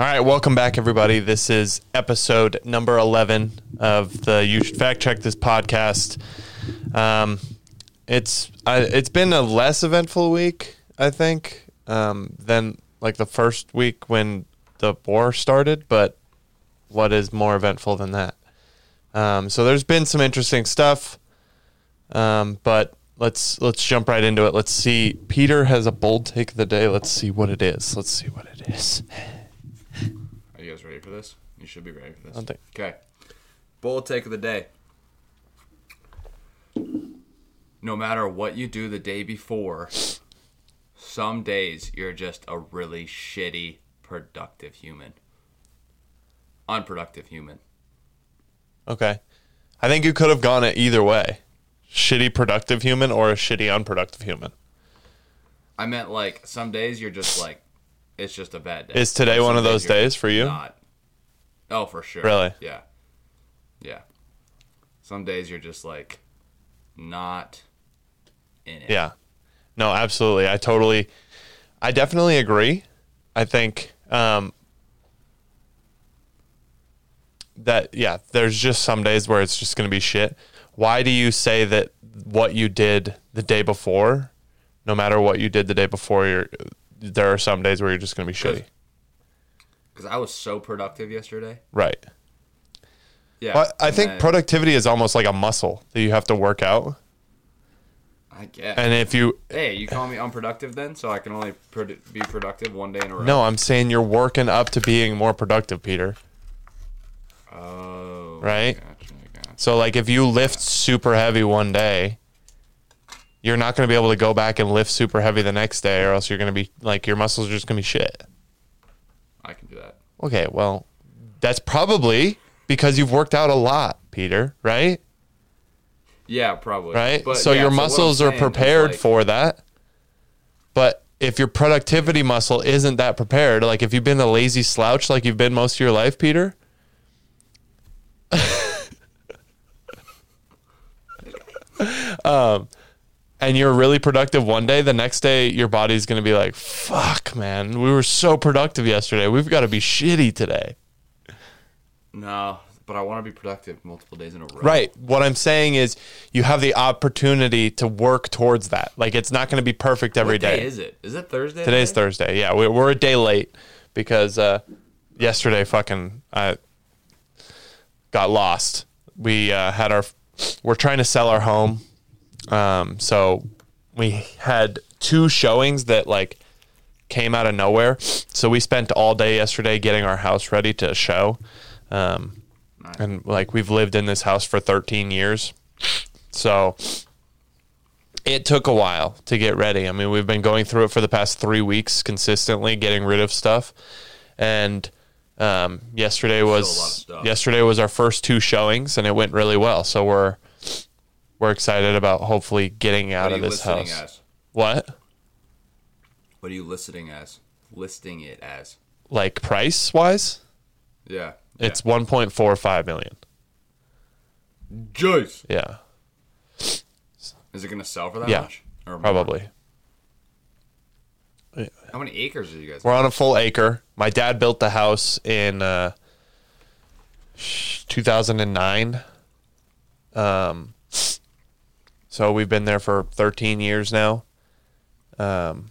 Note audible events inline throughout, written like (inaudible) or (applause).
All right, welcome back, everybody. This is episode number 11 of the You Should Fact Check This podcast. Um, it's I, it's been a less eventful week, I think, um, than like the first week when the war started, but what is more eventful than that? Um, so there's been some interesting stuff, um, but let's let's jump right into it. Let's see. Peter has a bold take of the day. Let's see what it is. Let's see what it is. Guys ready for this? You should be ready for this. I think- Okay. Bold take of the day. No matter what you do the day before, some days you're just a really shitty, productive human. Unproductive human. Okay. I think you could have gone it either way. Shitty productive human or a shitty unproductive human. I meant like some days you're just like, it's just a bad day. Is today one of those days for you? Not. Oh, for sure. Really? Yeah. Yeah. Some days you're just like, not in it. Yeah. No, absolutely. I totally I definitely agree. I think um that yeah, there's just some days where it's just going to be shit. Why do you say that what you did the day before, no matter what you did the day before, you're there are some days where you're just going to be shitty. Because I was so productive yesterday. Right. Yeah. But I think then- productivity is almost like a muscle that you have to work out. I guess. And if you hey, you call me unproductive then, so I can only produ- be productive one day in a row. no, I'm saying you're working up to being more productive, Peter. Oh. Right? Gotcha. Gotcha. So like if you lift super heavy one day, you're not going to be able to go back and lift super heavy the next day or else you're going to be like your muscles are just going to be shit. I can do that. Okay, well, that's probably because you've worked out a lot, Peter, right? Yeah, probably. Right? But, so yeah, your I'm muscles are prepared like, for that. But if your productivity muscle isn't that prepared, like if you've been a lazy slouch like you've been most of your life, Peter, (laughs) um, and you're really productive one day, the next day your body's going to be like, "Fuck, man, we were so productive yesterday. We've got to be shitty today." No, but I want to be productive multiple days in a row. Right. What I'm saying is you have the opportunity to work towards that. Like it's not going to be perfect every What day. day is it? Is it Thursday? Today's today? Thursday. Yeah, we- we're a day late because uh, yesterday fucking I got lost. We uh, had our we're trying to sell our home, um, so we had two showings that like came out of nowhere. So we spent all day yesterday getting our house ready to show. Um, Nice. and like we've lived in this house for 13 years. So it took a while to get ready. I mean, we've been going through it for the past three weeks consistently, getting rid of stuff. And um, yesterday was yesterday was our first two showings, and it went really well. So we're we're excited about hopefully getting out of this house. as? What What are you listing as? Listing it as? like price wise? Yeah. It's 1.45 million. Joyce. Yeah, Is it gonna sell for that Yeah, much? Or more? probably. How many acres are you guys? We're on a full acre. My dad built the house in uh, 2009. Um, so we've been there for 13 years now. Um,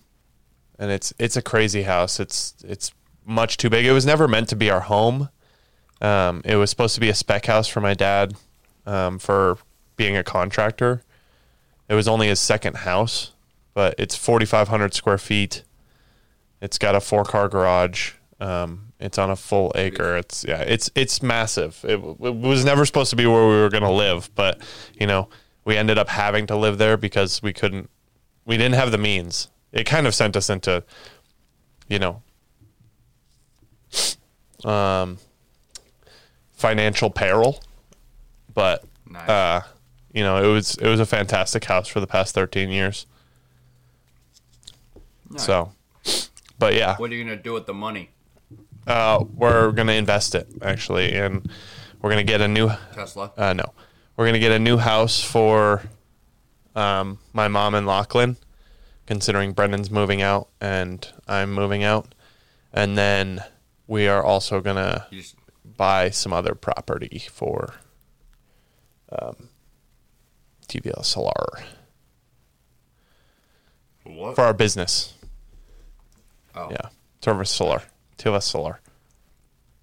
and it's it's a crazy house. It's it's much too big. It was never meant to be our home. Um, it was supposed to be a spec house for my dad um, for being a contractor. It was only his second house, but it's 4,500 square feet. It's got a four car garage. Um, it's on a full acre. It's yeah, it's it's massive. It, it was never supposed to be where we were going to live, but you know, we ended up having to live there because we couldn't. We didn't have the means. It kind of sent us into, you know, um, financial peril. But Nice. uh, you know, it was it was a fantastic house for the past thirteen years. Nice. So, but yeah, What are you gonna do with the money? uh, we're gonna invest it actually, and we're gonna get a new. Tesla. Uh, no, we're gonna get a new house for um, my mom and Lachlan, considering Brendan's moving out and I'm moving out, and then we are also gonna just buy some other property for um, TVL Solar what? for our business. oh, Yeah, Service Solar, TVL Solar.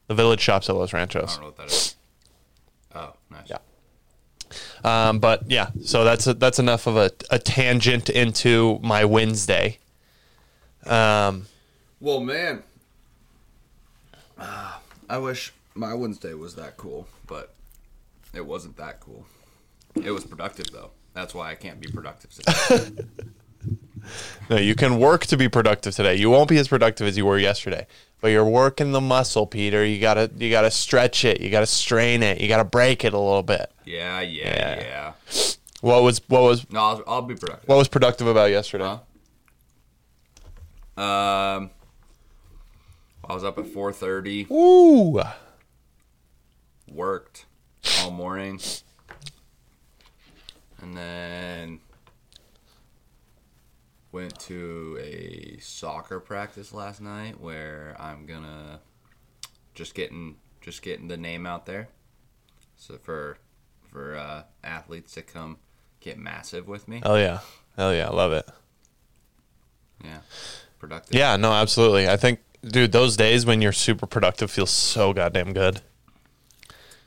The village shops at Los I Ranchos. don't know what that is. Oh, nice. Yeah. Um, but yeah, so that's a, that's enough of a, a tangent into my Wednesday. Um, Well, man, Ah, I wish my Wednesday was that cool, but it wasn't that cool. It was productive though. That's why I can't be productive today. (laughs) no, you can work to be productive today. You won't be as productive as you were yesterday, but you're working the muscle, Peter. You gotta you gotta stretch it. You gotta strain it. You gotta break it a little bit. yeah, yeah, Yeah. yeah. What was what was No, I'll, I'll be productive. what was productive about yesterday? Huh? Um, I was up at four thirty. Ooh, worked all morning and then went to a soccer practice last night where I'm gonna just getting just getting the name out there so for for uh, athletes to come get massive with me Oh yeah, hell yeah, love it. yeah productive Yeah, no, absolutely. I think, dude, those days when you're super productive feels so goddamn good.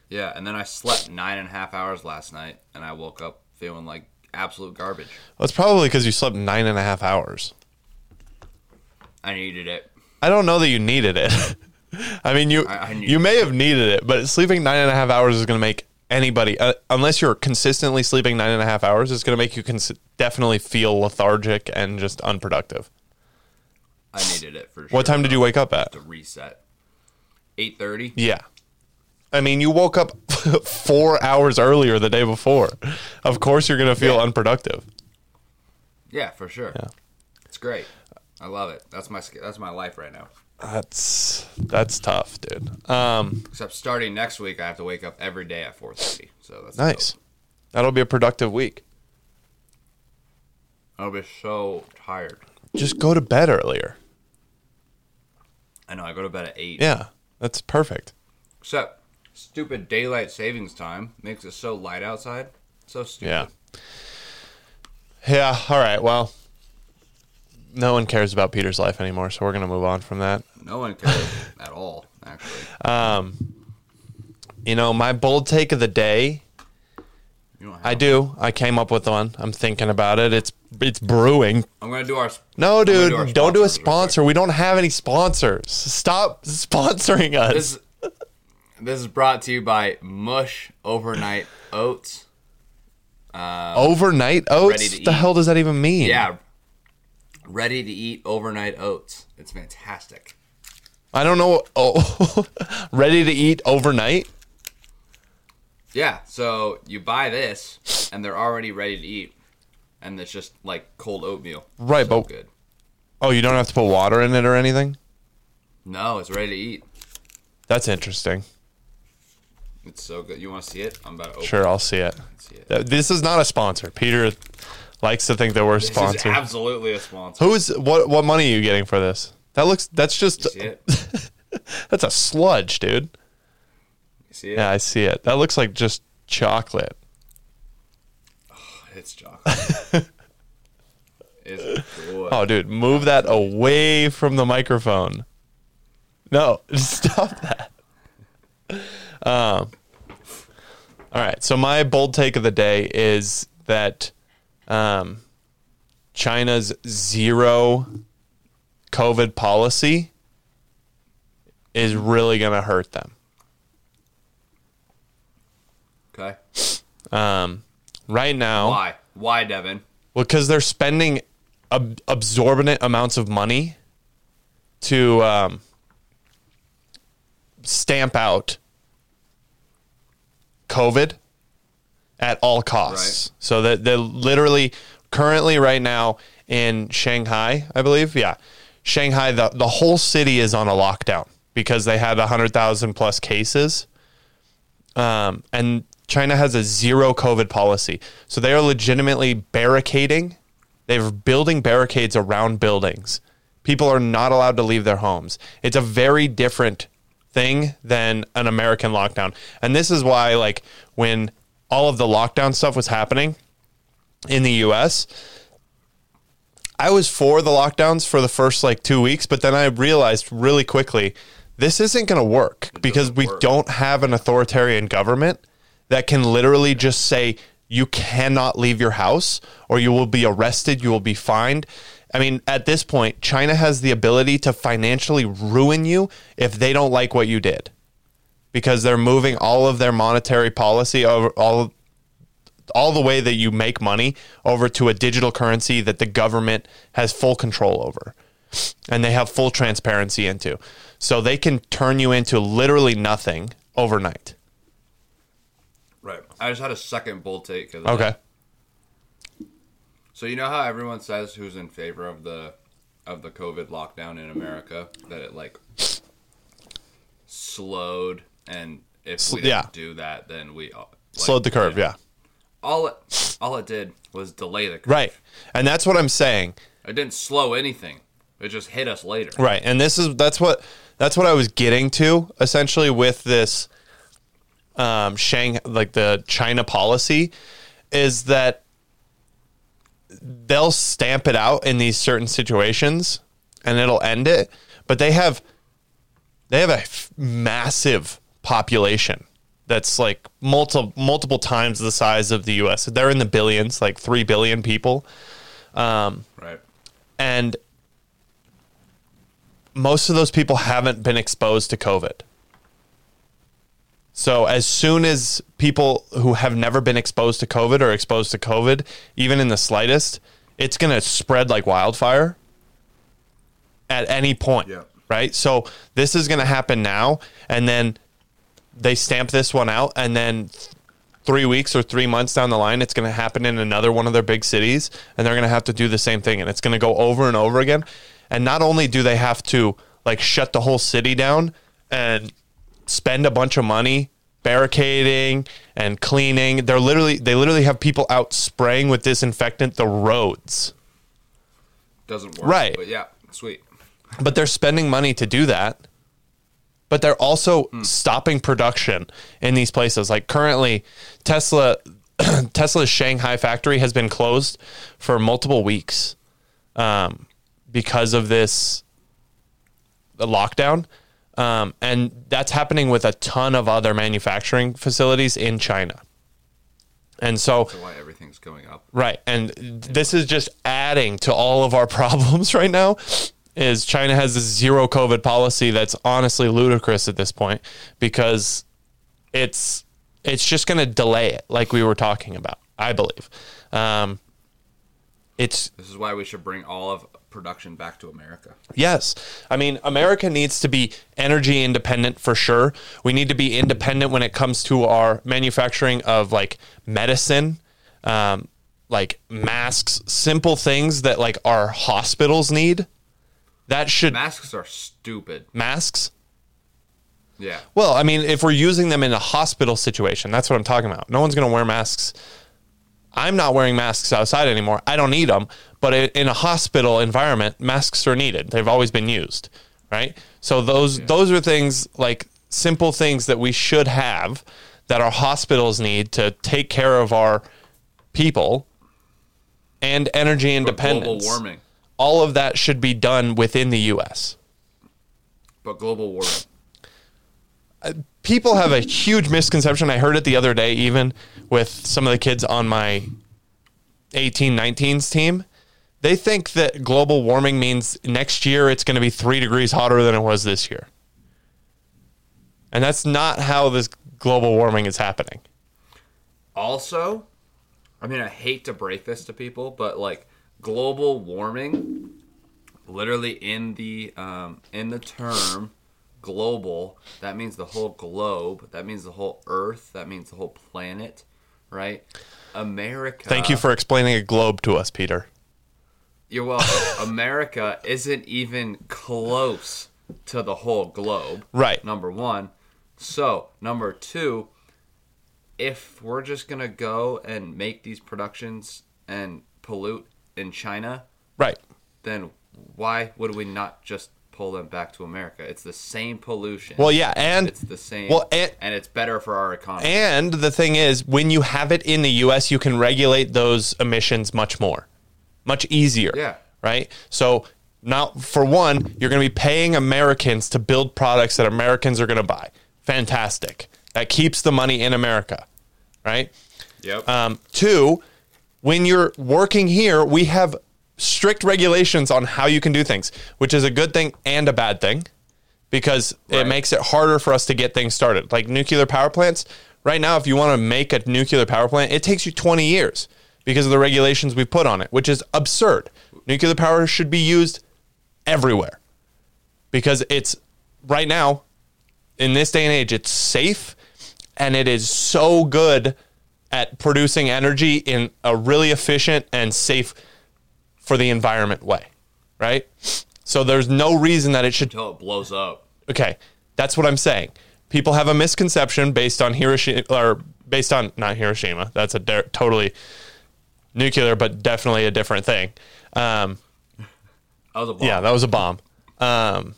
yeah and then I slept nine and a half hours last night and I woke up feeling like absolute garbage Well, it's probably because you slept nine and a half hours. I needed it I don't know that you needed it. (laughs) I mean, you I- I you may have needed it, but sleeping nine and a half hours is going to make anybody, uh, unless you're consistently sleeping nine and a half hours, it's going to make you cons- definitely feel lethargic and just unproductive. I needed it for sure. What time did you wake up at? to reset? Eight thirty. Yeah. I mean, you woke up (laughs) four hours earlier the day before. Of course, you're going to feel Yeah. unproductive. Yeah, for sure. Yeah. It's great. I love it. That's my that's my life right now. That's that's tough, dude. Um, Except starting next week, I have to wake up every day at four thirty. So that's nice. dope. That'll be a productive week. I'll be so tired. Just go to bed earlier. I know. I go to bed at eight. Yeah, that's perfect. Except stupid daylight savings time makes it so light outside. So stupid. Yeah. Yeah. All right. Well, no one cares about Peter's life anymore, so we're gonna move on from that. No one cares (laughs) at all. Actually, Um, You know, my bold take of the day. I do. I came up with one. I'm thinking about it. It's it's brewing. I'm gonna do our. No, dude, do our don't do a sponsor. We don't have any sponsors. Stop (laughs) sponsoring us. This this is brought to you by Mush Overnight Oats. Uh, overnight oats. to the hell does that even mean? Yeah, ready to eat overnight oats. It's fantastic. I don't know. (laughs) Oh, (laughs) ready to eat overnight? Yeah, so you buy this and they're already ready to eat, and it's just like cold oatmeal. Right, so but- good. Oh, you don't have to put water in it or anything. No, it's ready to eat. That's interesting. It's so good. You want to see it? I'm about to open Sure, I'll see it. See it. This is not a sponsor. Peter likes to think that we're sponsored. absolutely a sponsor. Who's what? What money are you getting for this? That looks. That's just. You see it? (laughs) That's a sludge, dude. You see it? Yeah, I see it. That looks like just chocolate. (sighs) It's chocolate. (laughs) it's good. Oh, dude, move that away from the microphone. No, (laughs) stop that. Um. All right. So my bold take of the day is that um, China's zero COVID policy is really going to hurt them. Okay. Um, right now, Why? Why, Devin? Well, because they're spending ab- absorbent amounts of money to um, stamp out COVID at all costs. Right. So that they're literally currently right now in Shanghai, I believe. Yeah. Shanghai, the, the whole city is on a lockdown because they had 100,000 plus cases. Um, and China has a zero COVID policy. So they are legitimately barricading. They're building barricades around buildings People are not allowed to leave their homes. It's a very different thing than an American lockdown. And this is why, like, when all of the lockdown stuff was happening in the US, I was for the lockdowns for the first like two weeks, but then I realized really quickly this isn't going to work because we work. don't have an authoritarian government that can literally just say you cannot leave your house or you will be arrested, you will be fined. I mean, at this point, China has the ability to financially ruin you if they don't like what you did because they're moving all of their monetary policy over all all the way that you make money over to a digital currency that the government has full control over and they have full transparency into. So they can turn you into literally nothing overnight. Right. I just had a second bull take. Okay. that. So you know how everyone says who's in favor of the of the COVID lockdown in America that it like slowed and if we didn't yeah. do that then we like, Slowed the curve, yeah. All it all it did was delay the curve. Right. And that's what I'm saying. It didn't slow anything. It just hit us later. Right. And this is that's what that's what I was getting to essentially with this um Shang like the China policy is that they'll stamp it out in these certain situations and it'll end it, but they have they have a f- massive population that's like multiple multiple times the size of the US. They're in the billions, like 3 billion people. Um, right. and most of those people haven't been exposed to COVID. So as soon as people who have never been exposed to COVID are exposed to COVID, even in the slightest, it's going to spread like wildfire at any point. Yeah. Right? So this is going to happen now and then they stamp this one out and then 3 weeks or 3 months down the line it's going to happen in another one of their big cities and they're going to have to do the same thing and it's going to go over and over again. And not only do they have to like shut the whole city down and spend a bunch of money barricading and cleaning. They're literally they literally have people out spraying with disinfectant the roads. Doesn't work. Right. But yeah, sweet. But they're spending money to do that. But they're also Hmm. stopping production in these places. Like currently Tesla (clears throat) Tesla's Shanghai factory has been closed for multiple weeks um, because of this lockdown. Um, and that's happening with a ton of other manufacturing facilities in China. And so, So why everything's going up. right. And this is just adding to all of our (laughs) problems right now. Is China has this zero COVID policy that's honestly ludicrous at this point because it's it's just going to delay it, like we were talking about. I believe. Um, it's This is why we should bring all of production back to America. Yes. I mean, America needs to be energy independent for sure. We need to be independent when it comes to our manufacturing of like medicine, um, like masks, simple things that like our hospitals need. That should Masks are stupid. masks. Yeah. Well, I mean, if we're using them in a hospital situation, that's what I'm talking about. No one's going to wear masks. I'm not wearing masks outside anymore. I don't need them. But in a hospital environment, masks are needed. They've always been used, right? So those those are things like simple things that we should have that our hospitals need to take care of our people and energy But independence. global warming. All of that should be done within the US. But global warming. Uh, people have a huge misconception. I heard it the other day, even with some of the kids on my 18, 19s team. They think that global warming means next year it's going to be three degrees hotter than it was this year. And that's not how this global warming is happening. Also, I mean, I hate to break this to people, but like global warming, literally in the um, in the term global, that means the whole globe. That means the whole Earth. That means the whole planet, right? America. Thank you for explaining a globe to us, Peter. You're welcome. (laughs) America isn't even close to the whole globe. Right. Number one. So, number two, if we're just going to go and make these productions and pollute in China, Right. then why would we not just pull them back to America? It's the same pollution. Well, yeah, and it's the same. Well, and, and it's better for our economy. and the thing is, when you have it in the U.S., you can regulate those emissions much more, much easier. Yeah. Right. So now, for one, you're going to be paying Americans to build products that Americans are going to buy. Fantastic. That keeps the money in America. Right. yep. Um, two, when you're working here, we have strict regulations on how you can do things, which is a good thing and a bad thing because it makes it harder for us to get things started. Like nuclear power plants, right now, if you want to make a nuclear power plant, it takes you 20 years because of the regulations we've put on it, which is absurd. Nuclear power should be used everywhere because it's right now in this day and age it's safe and it is so good at producing energy in a really efficient and safe for the environment way right so there's no reason that it should Until it blows up. okay that's what i'm saying people have a misconception based on hiroshima or based on not hiroshima that's a de- totally nuclear but definitely a different thing um, That was a bomb. yeah, that was a bomb. Um,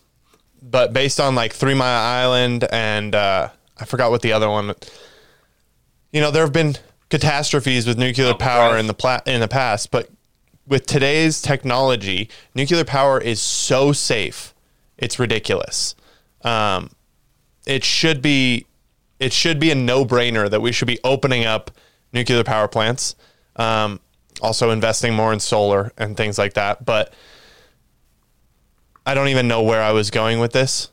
but based on like Three Mile Island and uh, I forgot what the other one. You know, there have been catastrophes with nuclear power Alcatraz. in the pla- in the past, but with today's technology, nuclear power is so safe, it's ridiculous. Um, it should be it should be a no brainer that we should be opening up nuclear power plants. Um, also investing more in solar and things like that, but. I don't even know where I was going with this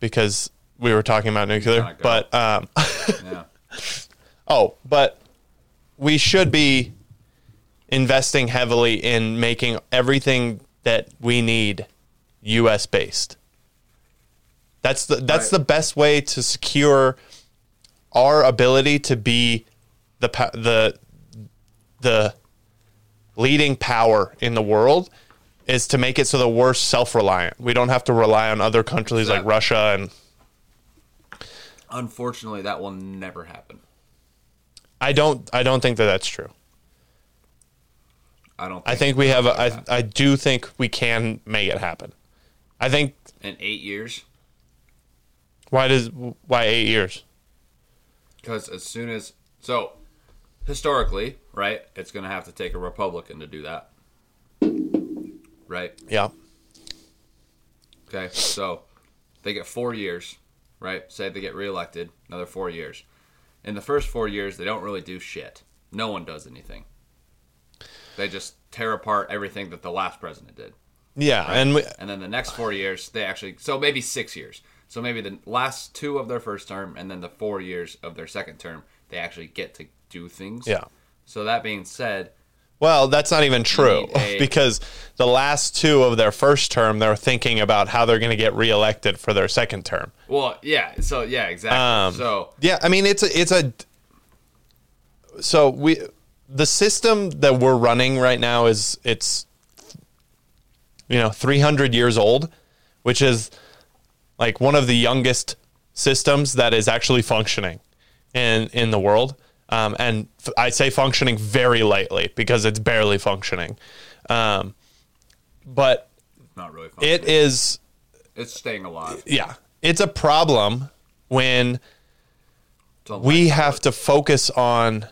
because we were talking about nuclear. But um, (laughs) Yeah. oh, but we should be investing heavily in making everything that we need U.S. based. That's the that's Right. the best way to secure our ability to be the the the leading power in the world is to make it so that we're self-reliant. We don't have to rely on other countries like Russia and Unfortunately, that will never happen. I don't I don't think that that's true. I don't. I think we have a, I I do think we can make it happen. I think in eight years, why does why 8 years? because as soon as so, historically, right, it's going to have to take a Republican to do that, right? Yeah. Okay, so they get four years, right? Say they get reelected, another four years. In the first four years, they don't really do shit. No one does anything. They just tear apart everything that the last president did. Yeah, and we, And then the next four years, they actually, so maybe six years. So maybe the last two of their first term and then the four years of their second term, they actually get to do things. yeah. So that being said, Well, that's not even true a- (laughs) because the last two of their first term, they're thinking about how they're going to get reelected for their second term. well, yeah, so yeah, exactly. Um, so Yeah, I mean it's a it's a so we the system that we're running right now is it's you know 300 years old, which is like one of the youngest systems that is actually functioning in in the world. Um, and f- I say functioning very lightly because it's barely functioning. Um, but not really it is it's staying alive. yeah, it's a problem when we have to focus on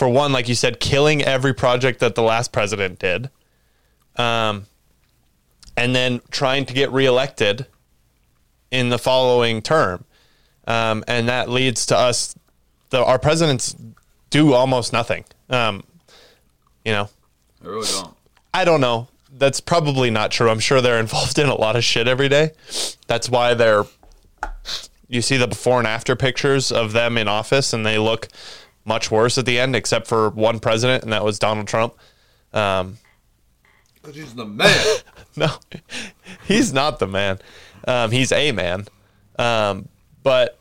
for one like you said killing every project that the last president did um, and then trying to get reelected in the following term um, and that leads to us the, our presidents do almost nothing um, you know I really don't. I don't know. That's probably not true. I'm sure they're (laughs) involved in a lot of shit every day. That's why they're. You see the before and after pictures of them in office, and they look much worse at the end, except for one president, and that was Donald Trump. Um, Because he's the man. (laughs) no, he's not the man. Um, he's a man. Um, but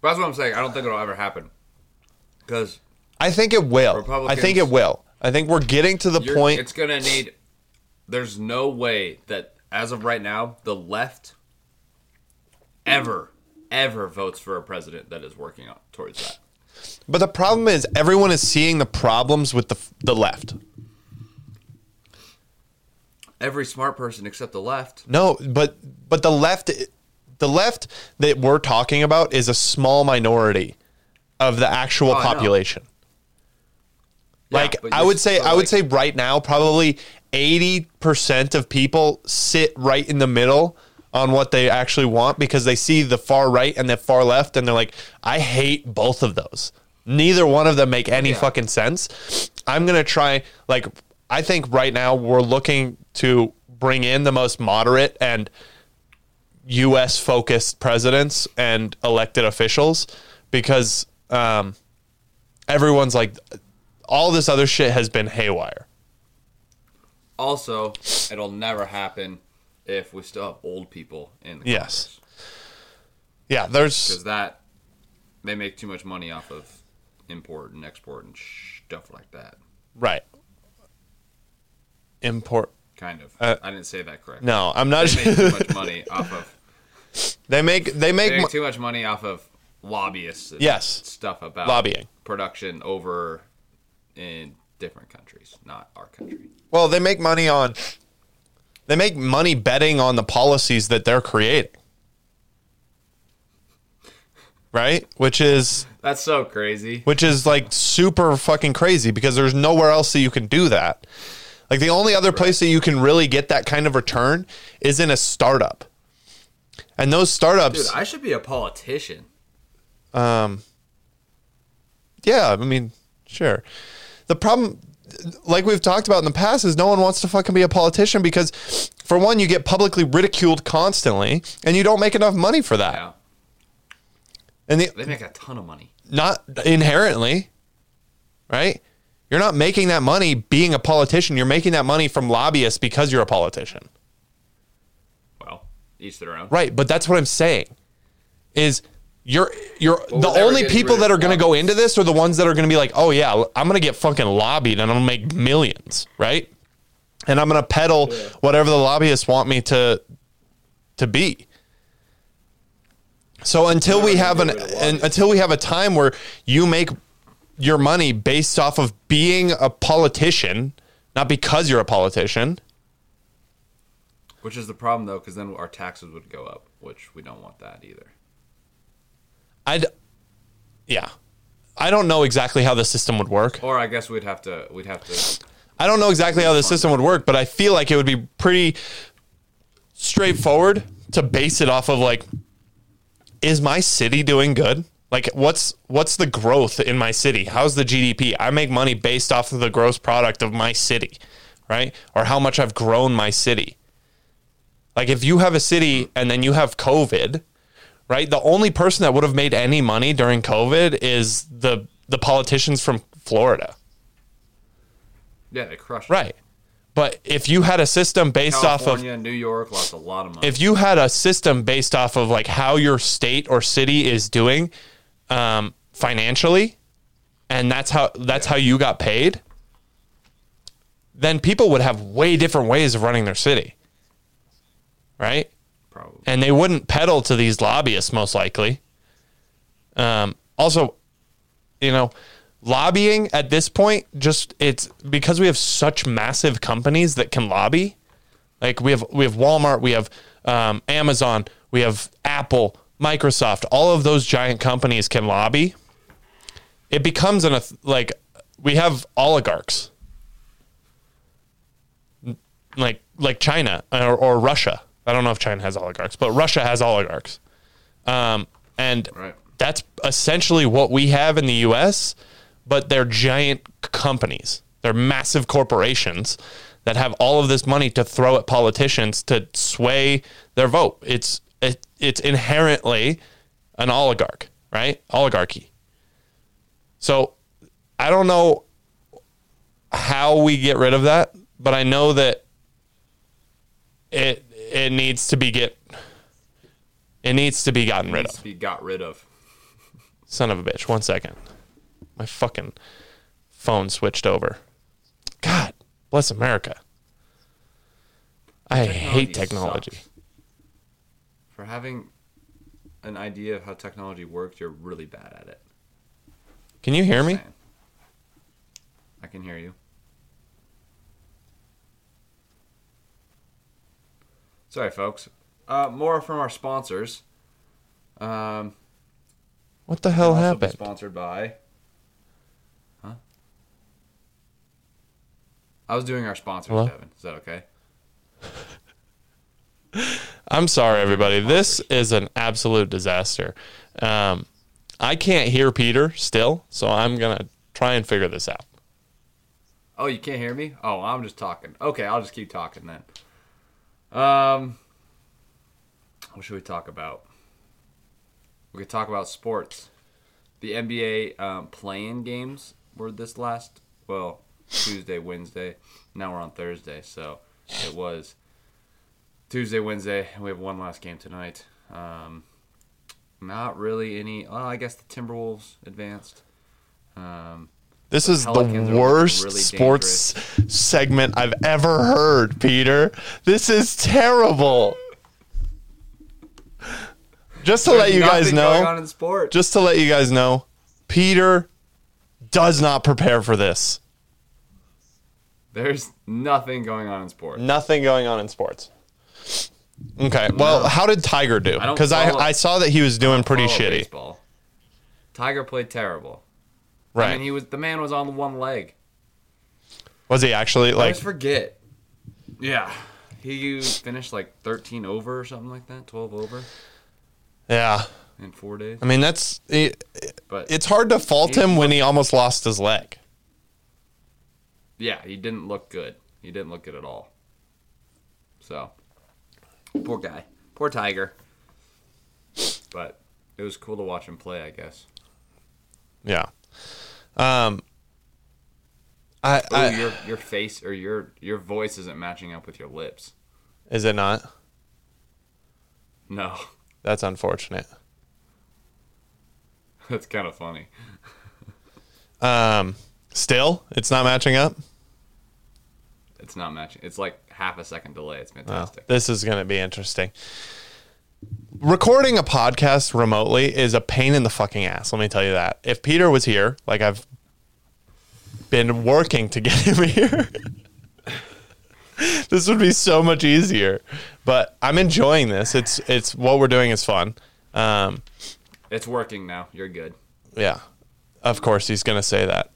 But that's what I'm saying. I don't think it'll ever happen. Because I think it will. I think it will. I think we're getting to the point. it's going to need. There's no way that, as of right now, the left ever, ever votes for a president that is working on, towards that. But the problem is, everyone is seeing the problems with the the left. Every smart person except the left. No, but but the left the left that we're talking about is a small minority of the actual Oh, population. Yeah, like but I would say I would say right now probably 80% of people sit right in the middle on what they actually want because they see the far right and the far left and they're like I hate both of those. Neither one of them make any Yeah. fucking sense. I'm going to try like I think right now we're looking to bring in the most moderate and U.S. focused presidents and elected officials because um, everyone's like, all this other shit has been haywire. Also, it'll never happen if we still have old people in the Yes. Yeah, there's because that they make too much money off of import and export and stuff like that. right import. Kind of. Uh, I didn't say that correctly. No, I'm not. They make too much money (laughs) off of they make they they make make mo- too much money off of lobbyists. And Yes. stuff about Lobbying. production over in different countries, not our country. well, they make money on they make money betting on the policies that they're creating. Right? Which is That's so crazy. which is like super fucking crazy because there's nowhere else that you can do that. Like the only other place that you can really get that kind of return is in a startup. And those startups Dude, I should be a politician. Um yeah, I mean, sure. The problem, like we've talked about in the past, is no one wants to fucking be a politician because, for one, you get publicly ridiculed constantly, and you don't make enough money for that. Yeah. And the, They make a ton of money. not inherently, right? You're not making that money being a politician. You're making that money from lobbyists because you're a politician. Well, each their own. Right, but that's what I'm saying. Is you're you're the only people that are going to go into this are the ones that are going to be like, "Oh yeah, I'm going to get fucking lobbied and I'm going to make millions, right? And I'm going to peddle whatever the lobbyists want me to to be." So until we have an get rid of and, lobbyists. until we have a time where you make your money based off of being a politician, not because you're a politician, Which is the problem though, because then our taxes would go up, which we don't want that either. I'd yeah. I don't know exactly how the system would work. Or I guess we'd have to we'd have to I don't know exactly how the system would work, but I feel like it would be pretty straightforward to base it off of like is my city doing good? Like what's what's the growth in my city? How's the GDP? I make money based off of the gross product of my city, right? Or how much I've grown my city. Like if you have a city and then you have COVID, right? The only person that would have made any money during COVID is the the politicians from Florida. yeah they crush. it. Right. But if you had a system based off of New York lost a lot of money. if you had a system based off of like how your state or city is doing um, financially, and that's how that's how you got paid, then people would have way different ways of running their city, right? Probably. and they wouldn't peddle to these lobbyists most likely. Um, also, you know, lobbying at this point just it's because we have such massive companies that can lobby. Like we have we have Walmart, we have um, Amazon, we have Apple, Microsoft. All of those giant companies can lobby. It becomes an like we have oligarchs like like China or, or Russia. I don't know if China has oligarchs, but Russia has oligarchs. Um, and Right. that's essentially what we have in the U.S. But they're giant companies. They're massive corporations that have all of this money to throw at politicians to sway their vote. It's it, it's inherently an oligarch, right? Oligarchy. So I don't know how we get rid of that, but I know that it it needs to be get it needs to be gotten rid of. be got rid of. Son of a bitch. One second. My fucking phone switched over. God bless America. I hate Technology technology. sucks. For having an idea of how technology works, you're really bad at it. Can you hear me? I can hear you. Sorry, folks. Uh, more from our sponsors. Um, What the hell happened? Sponsored by. Huh? I was doing our sponsors, Hello? Devin. Is that okay? (laughs) I'm sorry, everybody. This is an absolute disaster. Um, I can't hear Peter still, so I'm gonna try and figure this out. Oh, you can't hear me? Oh, I'm just talking. Okay, I'll just keep talking then. Um, what should we talk about? We could talk about sports. The NBA um, playing games were this last, well, Tuesday, Wednesday. Now we're on Thursday, so it was Tuesday, Wednesday, and we have one last game tonight. Um, not really any. Well, I guess the Timberwolves advanced. Um, This is the Pelicans are worst really sports segment I've ever heard, Peter. This is terrible. Just to let you guys know, on in sports. just to let you guys know, Peter does not prepare for this. There's nothing going on in sports. Nothing going on in sports. Okay. Well, how did Tiger do? Because I, follow- I saw that he was doing pretty shitty. Baseball. Tiger played terrible. Right. I mean, he was the man was on one leg. was he actually like? I like? always forget. Yeah, he finished like 13 over or something like that, 12 over Yeah. in four days. I mean, that's it, But it's hard to fault him when he almost lost his leg. yeah, he didn't look good. He didn't look good at all. So poor guy, poor Tiger. But it was cool to watch him play, I guess. Yeah. Um. I, Ooh, I your your face or your your voice isn't matching up with your lips. is it not? No, That's unfortunate. (laughs) that's kind of funny. Um. Still, it's not matching up. It's not matching. It's like half a second delay. It's fantastic. this is going to be interesting. Recording a podcast remotely is a pain in the fucking ass. Let me tell you that. If Peter was here, like I've been working to get (laughs) him here, (laughs) this would be so much easier. But I'm enjoying this. It's it's what we're doing is fun. Um, It's working now. You're good. yeah, of course he's going to say that.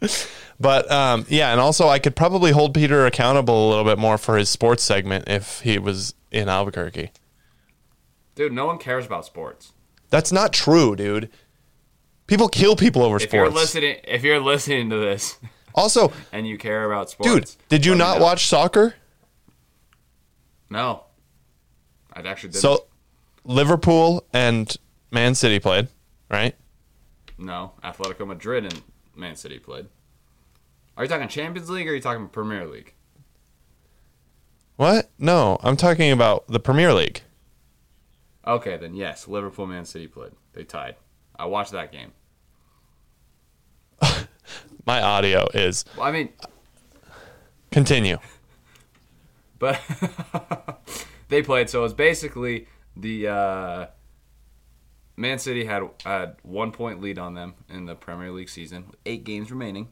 (laughs) But um, yeah, and also I could probably hold Peter accountable a little bit more for his sports segment if he was in Albuquerque. Dude, no one cares about sports. That's not true, dude. People kill people over If you're sports. listening, if you're listening to this (laughs) Also, (laughs) and you care about sports, dude, did you not know. watch soccer? No, I actually didn't. So Liverpool and Man City played, right? no, Atletico Madrid and Man City played. Are you talking Champions League or are you talking Premier League? What? No, I'm talking about the Premier League. Okay, then yes, Liverpool Man City played. They tied. I watched that game. (laughs) My audio is Well, I mean, continue. (laughs) but (laughs) they played. So it was basically the uh, Man City had had one point lead on them in the Premier League season, with eight games remaining.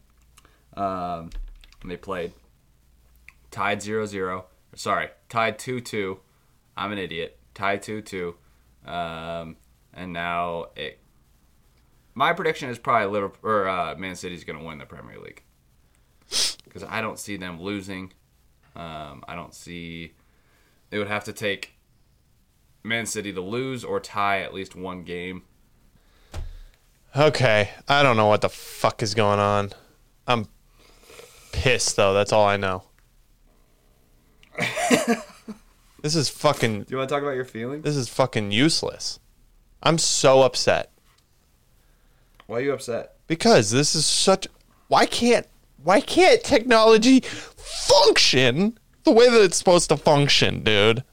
Um, and they played tied 0-0. Sorry, tied 2-2. I'm an idiot. Tied 2-2. Um, and now it. My prediction is probably Liverpool or uh, Man City's going to win the Premier League because I don't see them losing. Um, I don't see. It would have to take Man City to lose or tie at least one game. Okay, I don't know what the fuck is going on. I'm pissed though. That's all I know. (laughs) this is fucking Do you want to talk about your feelings? this is fucking useless. I'm so upset Why are you upset? because this is such why can't why can't technology function the way that it's supposed to function, dude?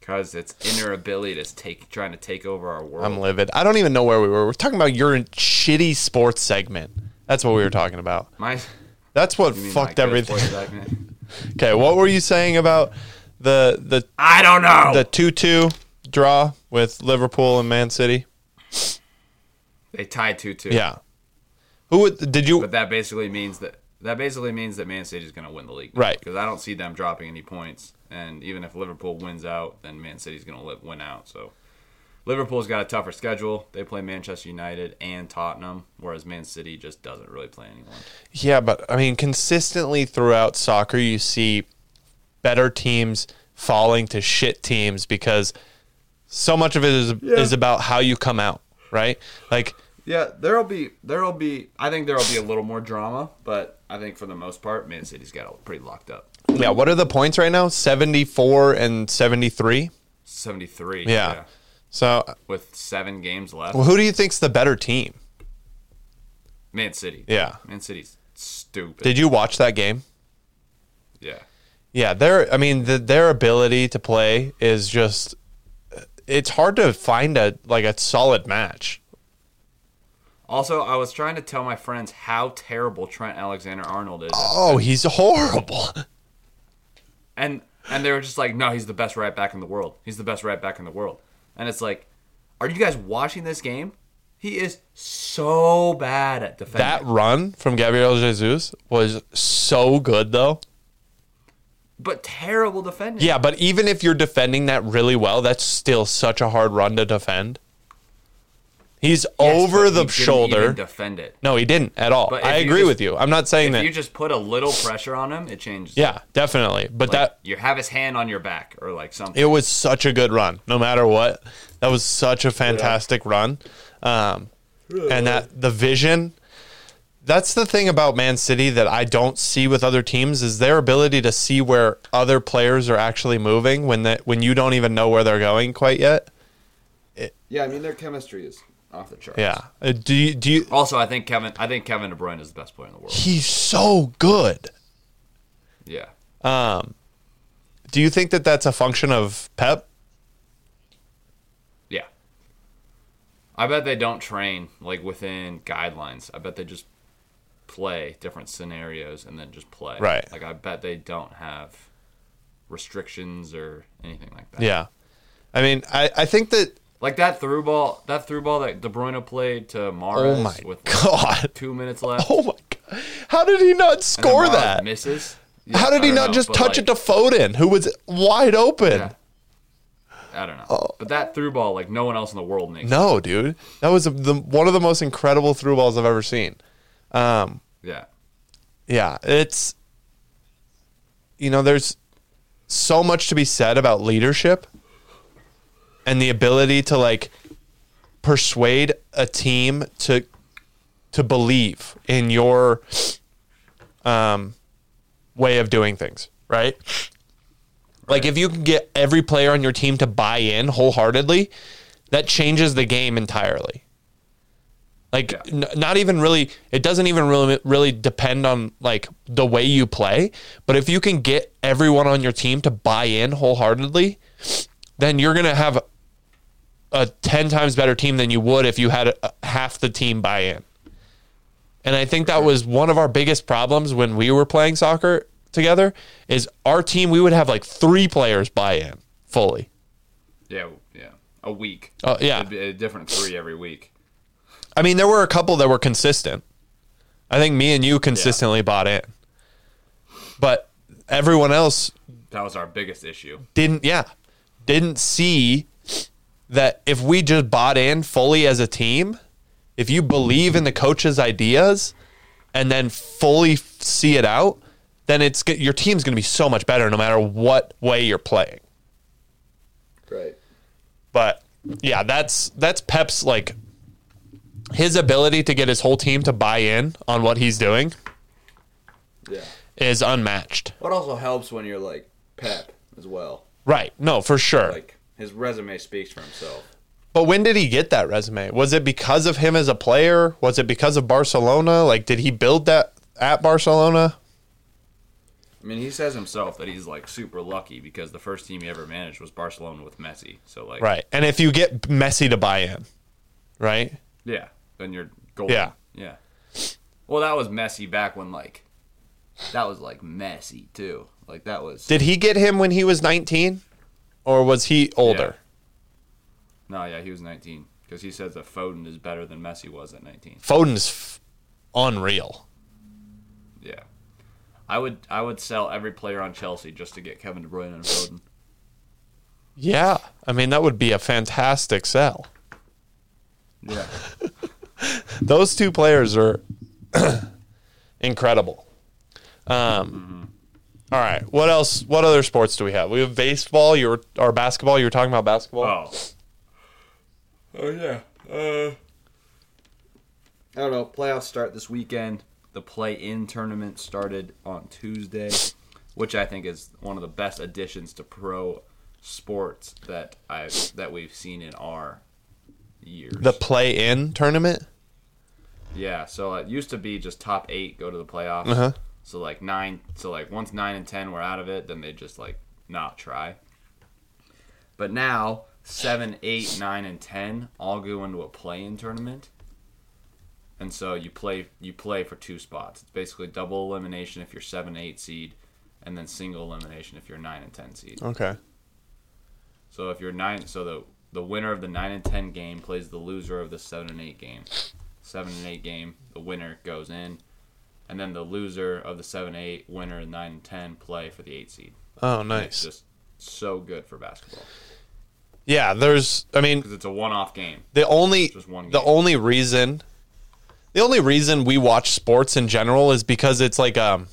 Because it's inner ability to take, trying to take over our world. I'm livid. I don't even know where we were. We're talking about your shitty sports segment. That's what we were talking about. my That's what fucked everything. (laughs) Okay, what were you saying about the the I don't know. the two two draw with Liverpool and Man City? they tied two two. Yeah. Who would, did you? But that basically means that that basically means that Man City is going to win the league, Right. Because I don't see them dropping any points, and even if Liverpool wins out, then Man City's going to win out. So Liverpool's got a tougher schedule. They play Manchester United and Tottenham, whereas Man City just doesn't really play anyone. Yeah, but I mean, consistently throughout soccer, you see better teams falling to shit teams because so much of it is is about how you come out, right? Like, Yeah, there'll be there'll be I think there'll be a little more drama, but I think for the most part, Man City's got it pretty locked up. yeah, what are the points right now? Seventy four and seventy three. Seventy three. Yeah. So, With seven games left. well, who do you think's the better team? Man City. Yeah. Man City's stupid. Did you watch that game? yeah. Yeah, their I mean, the, their ability to play is just it's hard to find a like a solid match. Also, I was trying to tell my friends how terrible Trent Alexander Arnold is. Oh, he's horrible. And and they were just like, "No, he's the best right back in the world. He's the best right back in the world." And it's like, "Are you guys watching this game? He is so bad at defending." That run from Gabriel Jesus was so good, though. but terrible defending. Yeah, but even if you're defending that really well, that's still such a hard run to defend. He's Yes, but over he the didn't shoulder. even defend it. no, he didn't at all. But I agree just- with you. I'm not saying If that. you just put a little pressure on him, it changes. yeah, definitely. But Like, that you have his hand on your back or like something. it was such a good run, no matter what. That was such a fantastic run. Um, and that the vision. That's the thing about Man City that I don't see with other teams is their ability to see where other players are actually moving when that when you don't even know where they're going quite yet. yeah, I mean their chemistry is off the charts. Yeah. Uh, do you do you Also, I think Kevin. I think Kevin De Bruyne is the best player in the world. he's so good. Yeah. Um do you think that that's a function of Pep? Yeah. I bet they don't train like within guidelines. I bet they just play different scenarios and then just play. Right. Like I bet they don't have restrictions or anything like that. Yeah. I mean, I, I think that Like that through ball, that through ball that De Bruyne played to oh my with like god. two minutes left. Oh my god. How did he not score that? Misses. Yeah, How did he don't know, just touch like, it to Foden, who was wide open? Yeah. I don't know. Oh. But that through ball, like no one else in the world makes. No, dude. That was the one of the most incredible through balls I've ever seen. Um, Yeah. yeah, it's you know, there's so much to be said about leadership and the ability to like persuade a team to to believe in your um way of doing things, right? Like if you can get every player on your team to buy in wholeheartedly, that changes the game entirely. Like Yeah. n- not even really it doesn't even really really depend on like the way you play, but if you can get everyone on your team to buy in wholeheartedly, then you're going to have a 10 times better team than you would if you had a, half the team buy in. And I think that was one of our biggest problems when we were playing soccer together is our team we would have like 3 players buy in fully. Yeah. Yeah. A week. Oh, yeah. It'd be a different three every week. I mean, there were a couple that were consistent. I think me and you consistently bought in. But everyone else That was our biggest issue. didn't yeah, didn't see that if we just bought in fully as a team, if you believe in the coach's ideas and then fully see it out, then it's your team's going to be so much better no matter what way you're playing. Right. But yeah, that's that's Pep's like his ability to get his whole team to buy in on what he's doing Yeah. is unmatched. What also helps when you're like Pep as well. Right. No, for sure. Like his resume speaks for himself. but when did he get that resume? Was it because of him as a player? Was it because of Barcelona? Like did he build that at Barcelona? I mean, he says himself that he's like super lucky because the first team he ever managed was Barcelona with Messi. So like, Right. And if you get Messi to buy in, right? yeah, then you're golden. Yeah. yeah. Well, that was Messi back when like that was like Messi too. Like that was Did he get him when he was 19 or was he older? no, yeah, he was 19 because he says that Foden is better than Messi was at 19. Foden's f- unreal. Yeah. I would I would sell every player on Chelsea just to get Kevin De Bruyne and Foden. Yeah, I mean that would be a fantastic sell. Yeah. (laughs) Those two players are (clears throat) incredible. Um, all right, what else? What other sports do we have? We have baseball. You were or basketball. You were talking about basketball. Oh. Oh yeah. Uh, I don't know. Playoffs start this weekend. The play-in tournament started on Tuesday, which I think is one of the best additions to pro sports that I that we've seen in our years. The play-in tournament. yeah, so it used to be just top eight go to the playoffs. Uh-huh. So like nine, so like once nine and ten were out of it, then they just like not try. But now seven, eight, nine, and ten all go into a play-in tournament, and so you play you play for two spots. It's basically double elimination if you're seven, eight seed, and then single elimination if you're nine and ten seed. Okay. So if you're nine, so the the winner of the nine and ten game plays the loser of the seven and eight game. Seven and eight game, the winner goes in, and then the loser of the seven eight winner nine and ten play for the eight seed. Oh, nice. just so good for basketball Yeah, there's. I mean, because it's a one-off game. the only Just one the only reason the only reason we watch sports in general is because it's like um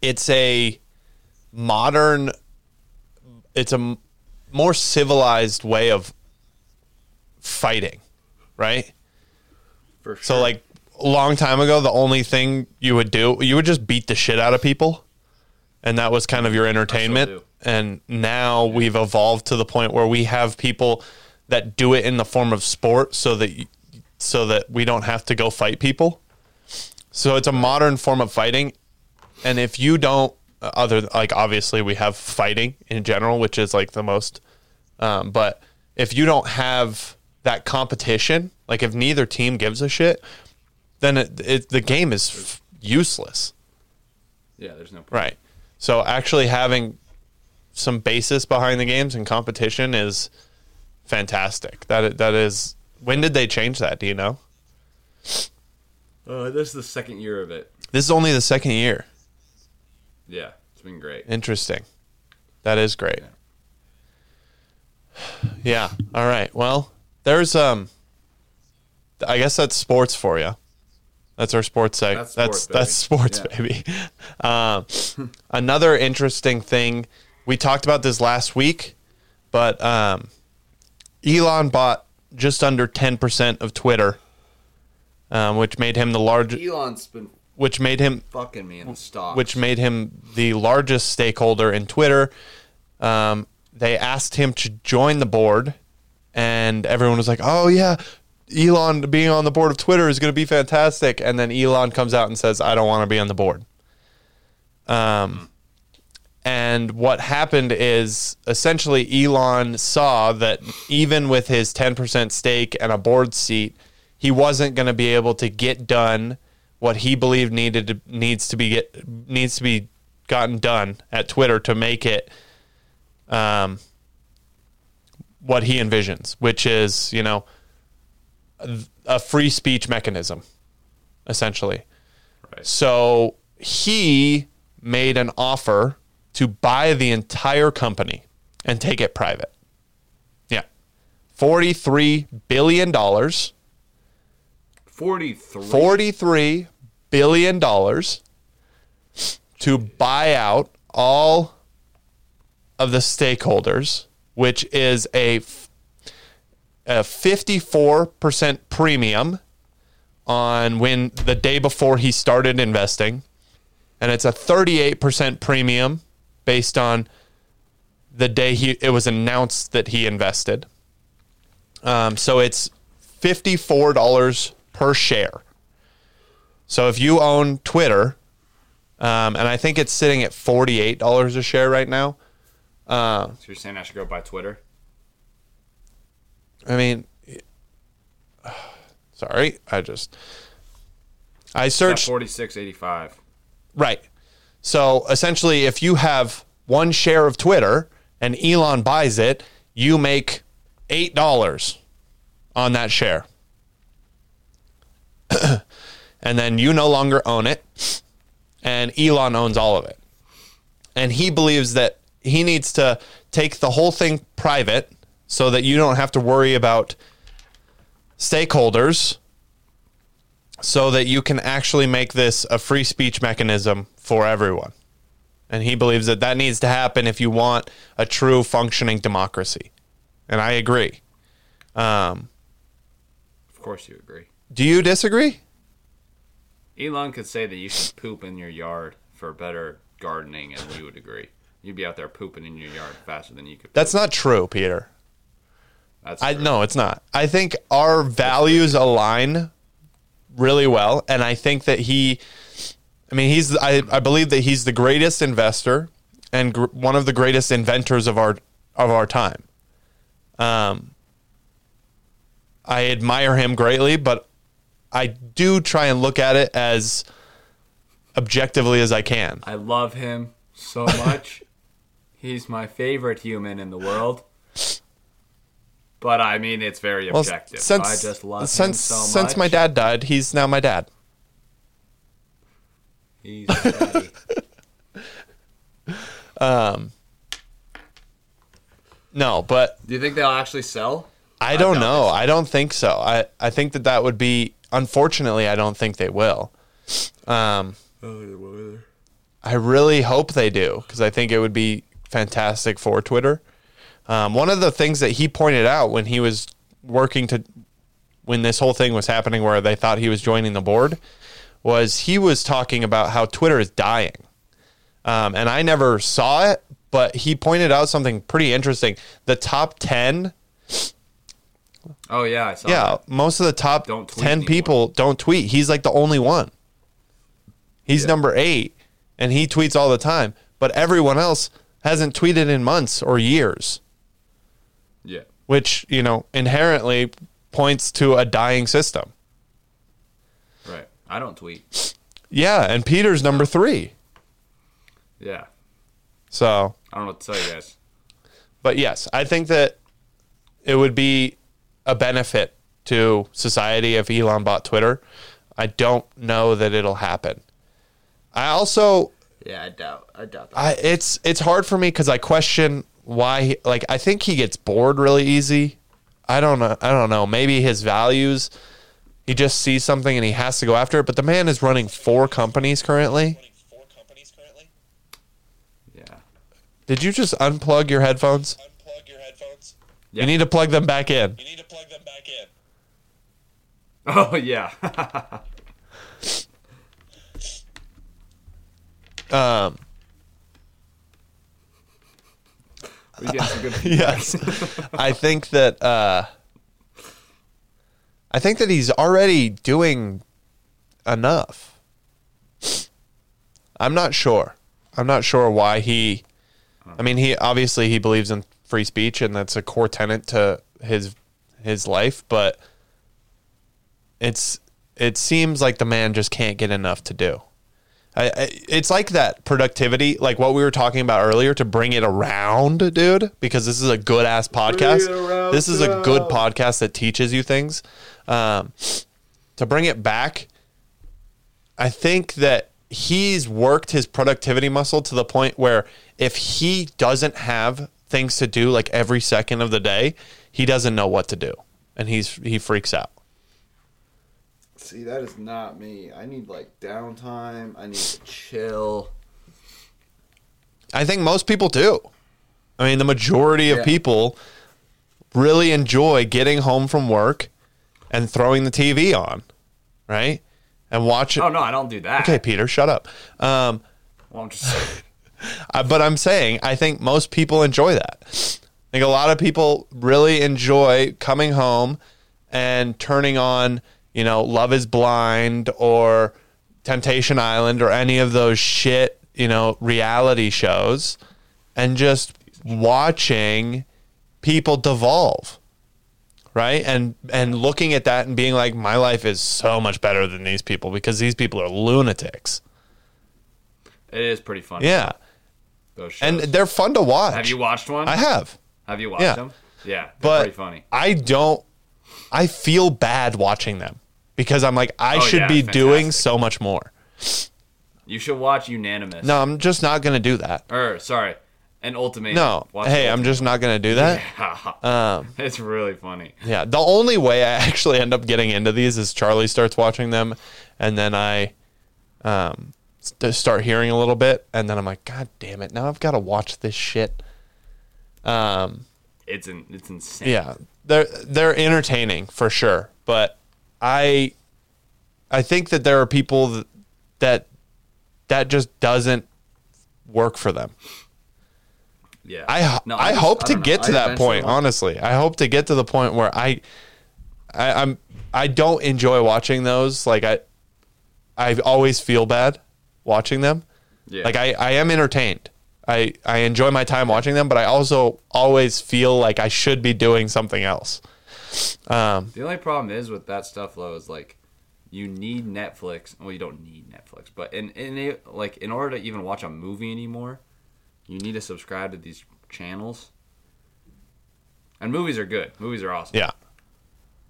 it's a modern it's a more civilized way of fighting right For sure. so like a long time ago the only thing you would do you would just beat the shit out of people. And that was kind of your entertainment. And now we've evolved to the point where we have people that do it in the form of sport so that you, so that we don't have to go fight people. So it's a modern form of fighting. And if you don't uh, other like obviously we have fighting in general which is like the most um, but if you don't have that competition like if neither team gives a shit then it, it, the game is f- useless yeah, there's no point. right so actually having some basis behind the games and competition is fantastic that that is when did they change that do you know Uh, this is the second year of it. this is only the second year Yeah, it's been great. Interesting. That is great. Yeah. (sighs) All right. Well, there's um I guess that's sports for you. That's our sports seg. That's That's that's sports, baby. (laughs) Um, another interesting thing we talked about this last week, but um, Elon bought just under ten percent of Twitter, um, which made him the largest. Elon's been Which made him fucking me in the stock. which made him the largest stakeholder in Twitter. Um, they asked him to join the board, and everyone was like, "Oh yeah, Elon being on the board of Twitter is going to be fantastic." And then Elon comes out and says, "I don't want to be on the board." Um, and what happened is essentially Elon saw that even with his 10% stake and a board seat, he wasn't going to be able to get done what he believed needed to, needs to be get, needs to be gotten done at Twitter to make it um, what he envisions, which is, you know, a, free speech mechanism essentially. Right. So he made an offer to buy the entire company and take it private. Yeah. $43 billion. 43. $43 billion to buy out all of the stakeholders, which is a, a 54% premium on when the day before he started investing. And it's a 38% premium based on the day he it was announced that he invested. Um, so it's $54 per share. So if you own Twitter, um, and I think it's sitting at $48 a share right now. Uh, So you're saying I should go buy Twitter? I mean, (sighs) sorry, I just I searched Forty six eighty five. right. So essentially, if you have one share of Twitter and Elon buys it, you make eight dollars on that share, (clears throat) and then you no longer own it. and Elon owns all of it. And he believes that he needs to take the whole thing private so that you don't have to worry about stakeholders so that you can actually make this a free speech mechanism for everyone. And he believes that that needs to happen if you want a true functioning democracy. And I agree. Um, Of course, you agree. do you disagree? Elon could say that you should poop in your yard for better gardening, and you would agree. You'd be out there pooping in your yard faster than you could. That's not true, Peter. That's I true. no, it's not. I think our values align really well, and I think that he. I mean, he's. I, I believe that he's the greatest investor and gr- one of the greatest inventors of our of our time. Um, I admire him greatly, but I do try and look at it as objectively as I can. I love him so much. (laughs) He's my favorite human in the world. But I mean, it's very Well, objective. since I just love since so much. since my dad died, he's now my dad. He's daddy. (laughs) No, but Do you think they'll actually sell? I don't doubt know. I don't think so. I, I think that that would be, unfortunately, I don't think they will. Um, I really hope they do because I think it would be fantastic for Twitter. Um, one of the things that he pointed out when he was working to, when this whole thing was happening where they thought he was joining the board, was he was talking about how Twitter is dying. Um, and I never saw it, but he pointed out something pretty interesting. The top 10 Oh yeah, I saw. yeah, that. most of the top Don't 10 anymore. people don't tweet. He's like the only one. He's Yeah. number 8 and he tweets all the time, but everyone else hasn't tweeted in months or years, yeah. which, you know, inherently points to a dying system. Right. I don't tweet. Yeah, and Peter's number 3. Yeah. So, I don't know what to tell you guys. but yes, I think that it would be a benefit to society if Elon bought Twitter. I don't know that it'll happen. I also Yeah, I doubt. I doubt that. I it's it's hard for me because I question why. He, like I think he gets bored really easy. I don't know. I don't know. Maybe his values. He just sees something and he has to go after it. But the man is running four companies currently. yeah. Did you just unplug your headphones? unplug your headphones. You need to plug them back in. You need to plug them back in. Oh yeah. (laughs) Um, we get some good. (laughs) yes, I think that. Uh, I think that he's already doing enough. I'm not sure. I'm not sure why he. I mean, he obviously he believes in free speech, and that's a core tenet to his his life. But it's it seems like the man just can't get enough to do. I, I, it's like that productivity, like what we were talking about earlier, to bring it around, dude. Because this is a good ass podcast. This is a good podcast that teaches you things. Um, to bring it back, I think that he's worked his productivity muscle to the point where if he doesn't have things to do like every second of the day, he doesn't know what to do, and he's he freaks out. See, that is not me. I need like downtime. I need to chill. I think most people do. I mean, the majority of Yeah. people really enjoy getting home from work and throwing the TV on, right? And watching. Oh no, I don't do that. Okay, Peter, shut up. Um, Well, I'm just. (laughs) But I'm saying I think most people enjoy that. I think a lot of people really enjoy coming home and turning on, you know, Love is Blind or Temptation Island or any of those shit, you know, reality shows and just watching people devolve. Right? And and looking at that and being like my life is so much better than these people because these people are lunatics. It is pretty funny. Yeah. Those shows. And they're fun to watch. have you watched one? I have. Have you watched Yeah. them? Yeah, they're but pretty funny. I don't. I feel bad watching them because I'm like I Oh, should yeah, be doing so much more. You should watch Unanimous. No, I'm just not gonna do that. Or sorry, an Ultimate. No, Watch hey, I'm just not gonna do that. um, (laughs) it's really funny. Yeah, the only way I actually end up getting into these is Charlie starts watching them, and then I um, st- start hearing a little bit, and then I'm like, God damn it! Now I've got to watch this shit. Um, It's in, it's insane. yeah, they're they're entertaining for sure, but I I think that there are people that that, that just doesn't work for them. yeah. I No, I, just- hope to don't know. get to I that point. Honestly, I hope to get to the point where I, I I'm I don't enjoy watching those. Like I, I always feel bad watching them. Yeah. Like I I am entertained. I I enjoy my time watching them, but I also always feel like I should be doing something else. Um, The only problem is with that stuff though is like you need Netflix. Well, you don't need Netflix, but in in it, like in order to even watch a movie anymore, you need to subscribe to these channels. And movies are good. Movies are awesome. yeah,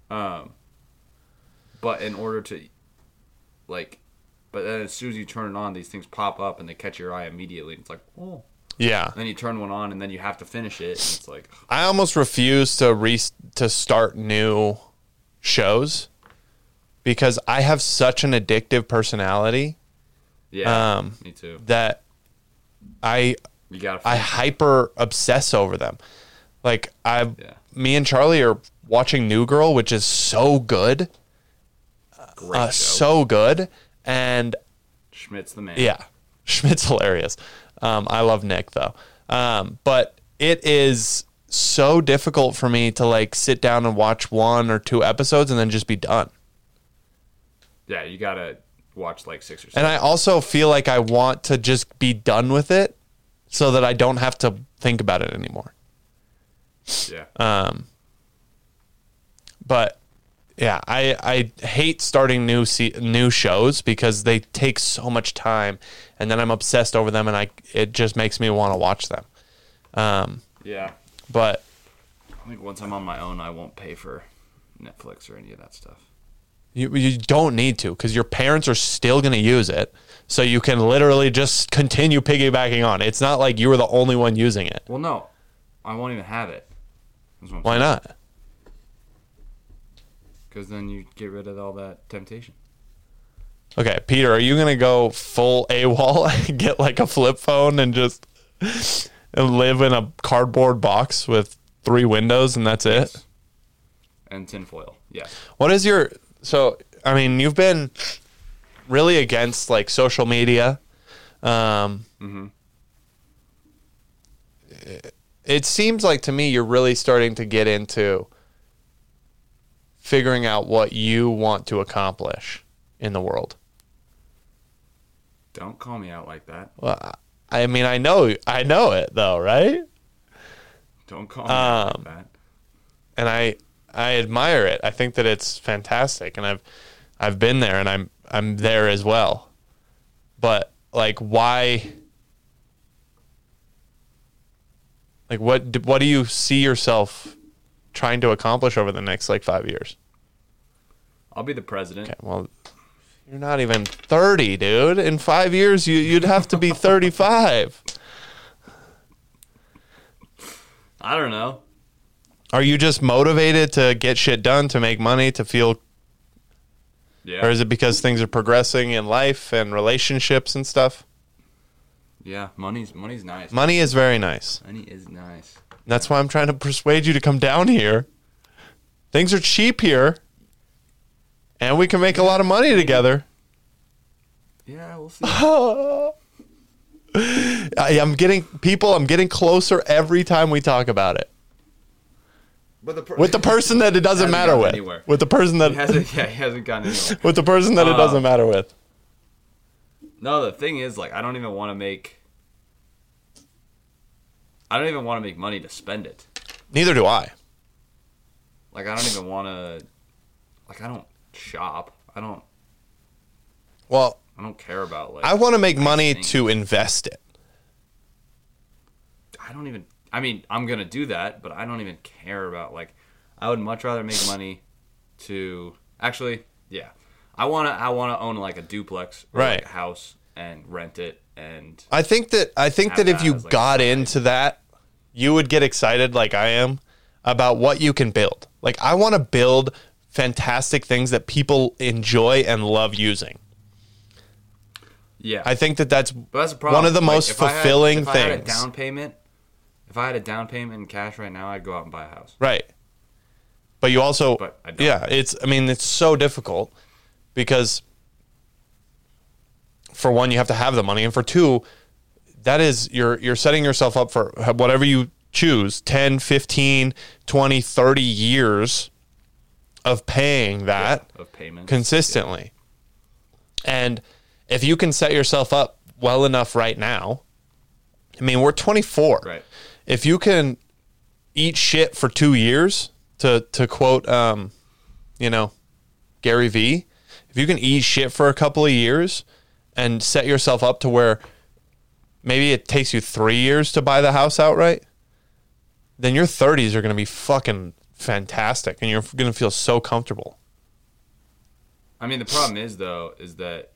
Um, but in order to, like, but then as soon as you turn it on, these things pop up and they catch your eye immediately. It's like, oh. Yeah. Then you turn one on and then you have to finish it. And it's like, I almost refuse to re to start new shows because I have such an addictive personality yeah, Um, me too. that I You gotta. I hyper obsess over them. Like I, Yeah. me and Charlie are watching New Girl, which is so good, Great uh, so good, and Schmidt's the man. yeah, Schmidt's hilarious. Um, I love Nick though, um, but it is so difficult for me to like sit down and watch one or two episodes and then just be done. Yeah, you gotta watch like six or seven. And. I also feel like I want to just be done with it so that I don't have to think about it anymore. yeah. Um, but yeah, I I hate starting new se- new shows because they take so much time, and then I'm obsessed over them, and I it just makes me want to watch them. Um, yeah. but I think once I'm on my own, I won't pay for Netflix or any of that stuff. you you don't need to because your parents are still going to use it, so you can literally just continue piggybacking on. It's not like you were the only one using it. Well, no, I won't even have it. Why not? Because then you get rid of all that temptation. Okay, Peter, are you gonna go full AWOL and (laughs) get like a flip phone and just and live in a cardboard box with three windows and that's it? And tinfoil. Yes. What is your so? I mean, you've been really against like social media. Um, it, it seems like to me you're really starting to get into figuring out what you want to accomplish in the world. Don't call me out like that. Well, I mean, I know, I know it though, right? Don't call me out Um, like that. And I, I admire it. I think that it's fantastic, and I've, I've been there, and I'm, I'm there as well. But like, why? Like, what, what do you see yourself trying to accomplish over the next like five years? I'll be the president. Okay, well, you're not even thirty, dude. In five years, you, you'd have to be thirty-five. I don't know. Are you just motivated to get shit done, to make money, to feel, Yeah. or is it because things are progressing in life and relationships and stuff? yeah. Money's money's nice. Money is very nice. Money is nice. That's why I'm trying to persuade you to come down here. Things are cheap here, and we can make a lot of money together. Yeah, we'll (laughs) see. I, I'm getting people. I'm getting closer every time we talk about it. but the per- With the person that it (laughs) doesn't matter with. anywhere. With the person he that hasn't. Yeah, he hasn't gotten anywhere. (laughs) with the person that it Uh, doesn't matter with. No, the thing is, like, I don't even want to make. I don't even want to make money to spend it. Neither do I. Like, I don't even want to. Like, I don't shop. I don't. Well, I don't care about like. I want to make money things. to invest it. I don't even. I mean, I'm gonna do that, but I don't even care about like. I would much rather make money to actually, yeah. I wanna. I wanna own like a duplex, or like Right. a house and rent it and I think that I think that if that you like, got into that, you would get excited like I am about what you can build. Like I want to build fantastic things that people enjoy and love using. yeah. I think that that's that's one of the Like, most if I had- fulfilling if I had a things. down payment. If I had a down payment in cash right now, I'd go out and buy a house. Right. But you also But. Yeah, it's I mean it's so difficult because for one you have to have the money and for two that is you're you're setting yourself up for whatever you choose 10, 15, 20, 30 years of paying that of payments. consistently. And if you can set yourself up well enough right now, I mean, we're 24. Right. If you can eat shit for two years, to to quote, um, you know, Gary Vee, if you can eat shit for a couple of years and set yourself up to where maybe it takes you three years to buy the house outright, then your 30s are going to be fucking fantastic, and you're going to feel so comfortable. I mean, the problem is though, is that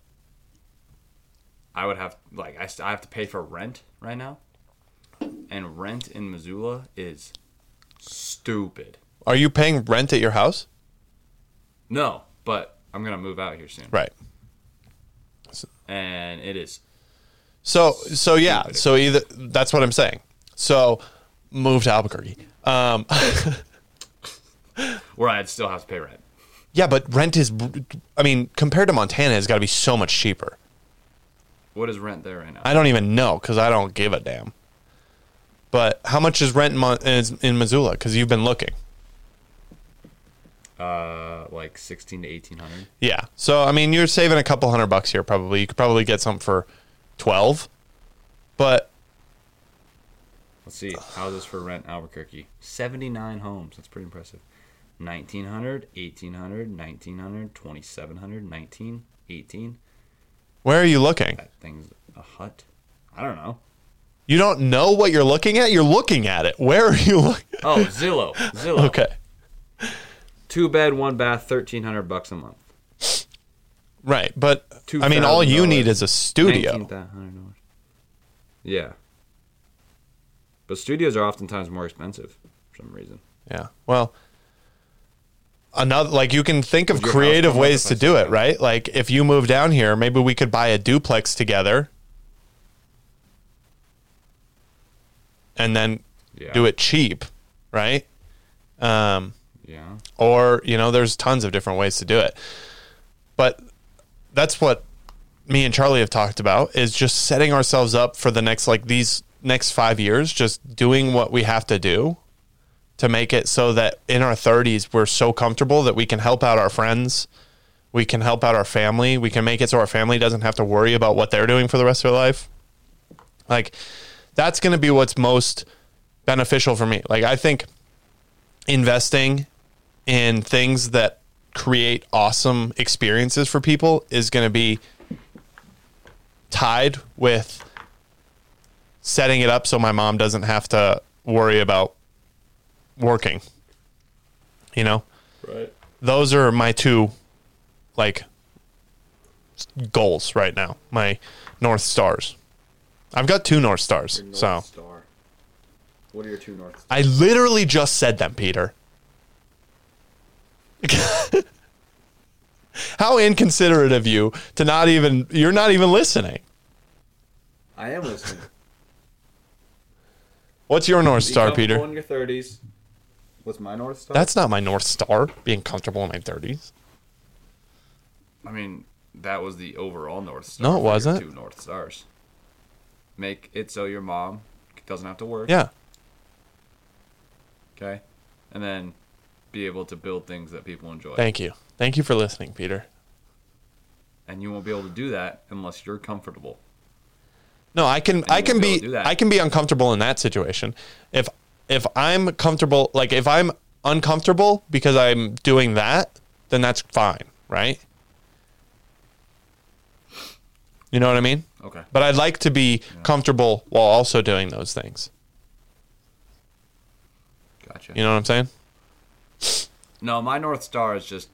I would have like I, I have to pay for rent right now, and rent in Missoula is stupid. Are you paying rent at your house? No, but I'm gonna move out here soon, Right. and it is So so yeah. So either that's what I'm saying. So move to Albuquerque. Um, (laughs) where I'd still have to pay rent. yeah, but rent is. I mean, compared to Montana, it's got to be so much cheaper. What is rent there right now? I don't even know because I don't give a damn. But how much is rent in, Mon- is in Missoula? Because you've been looking. Uh, like sixteen to eighteen hundred. Yeah. So I mean, you're saving a couple hundred bucks here. Probably you could probably get something for twelve. But Let's see. Houses for rent Albuquerque. 79 homes. That's pretty impressive. 1900, 1800, 1900, 2700, 19, 18. where are you looking? That thing's a hut. I don't know. You don't know what you're looking at. You're looking at it. Where are you looking? Oh, Zillow. Zillow. (laughs) Okay. Two bed, one bath, 1300 bucks a month. Right, but I mean, all you need is a studio. $19,000. Yeah. But studios are oftentimes more expensive for some reason. Yeah. Well, another like you can think of Would your house creative come up ways if to do said it, that? right? Like if you move down here, maybe we could buy a duplex together, and then Yeah. do it cheap, right? Um, Yeah. or you know, there's tons of different ways to do it, but that's what me and Charlie have talked about is just setting ourselves up for the next like these next five years, just doing what we have to do to make it so that in our 30s we're so comfortable that we can help out our friends, we can help out our family, we can make it so our family doesn't have to worry about what they're doing for the rest of their life. Like that's going to be what's most beneficial for me. Like I think investing in things that create awesome experiences for people is going to be tied with setting it up so my mom doesn't have to worry about working. You know, Right. those are my two like goals right now. My north stars. I've got two north stars. So Star. What are your two north stars? I literally just said them, Peter. (laughs) How inconsiderate of you to not even you're not even listening. I am listening. What's your north star, Peter? In your thirties. What's my north star? That's not my north star. Being comfortable in my thirties. I mean, that was the overall north star. No, it wasn't. Two north stars. Make it so your mom doesn't have to work. Yeah. Okay. And then be able to build things that people enjoy. Thank you. Thank you for listening, Peter. and you won't be able to do that unless you're comfortable. No, I can I can be be able to do that. I can be uncomfortable in that situation. If if I'm comfortable like if I'm uncomfortable because I'm doing that, then that's fine, right? You know what I mean? Okay. But I'd like to be comfortable while also doing those things. Gotcha. You know what I'm saying? No, my north star is just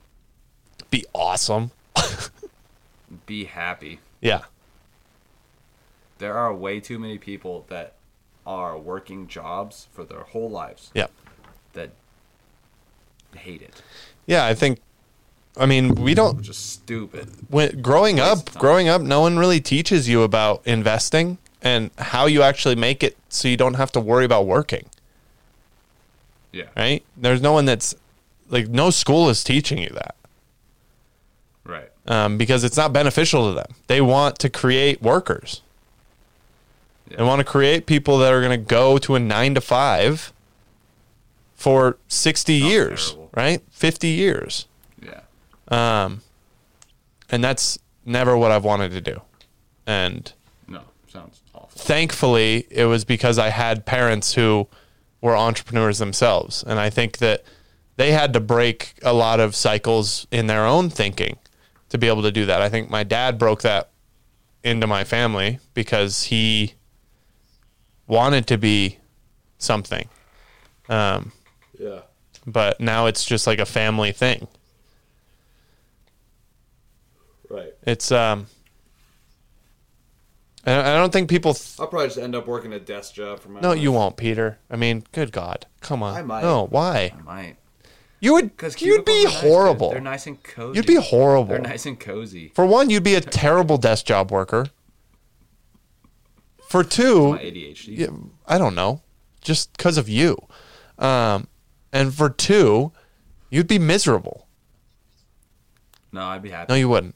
Be awesome. (laughs) be happy. Yeah. there are way too many people that are working jobs for their whole lives Yeah. that hate it. Yeah, I think. I mean, we don't. just stupid. When growing up, growing up, no one really teaches you about investing and how you actually make it, so you don't have to worry about working. Yeah. Right? There's no one that's like no school is teaching you that. Right. um, because it's not beneficial to them. They want to create workers. They want to create people that are going to go to a nine to five for 60 Sounds years, terrible. right? 50 years. Yeah. Um, and that's never what I've wanted to do. And No. Sounds awful. thankfully, it was because I had parents who were entrepreneurs themselves. And I think that they had to break a lot of cycles in their own thinking to be able to do that. I think my dad broke that into my family because he wanted to be something. Um, Yeah. but now it's just like a family thing. Right. It's um I I don't think people th- I'll probably just end up working a desk job for my No, life. you won't, Peter. I mean, good God. Come on. I might. No, why? I might. You would Because you'd be horrible. They're nice and cozy. You'd be horrible. They're nice and cozy. For one, you'd be a terrible desk job worker. For two, My ADHD. yeah, I don't know, just because of you. Um, and for two, you'd be miserable. No, I'd be happy. No, you wouldn't.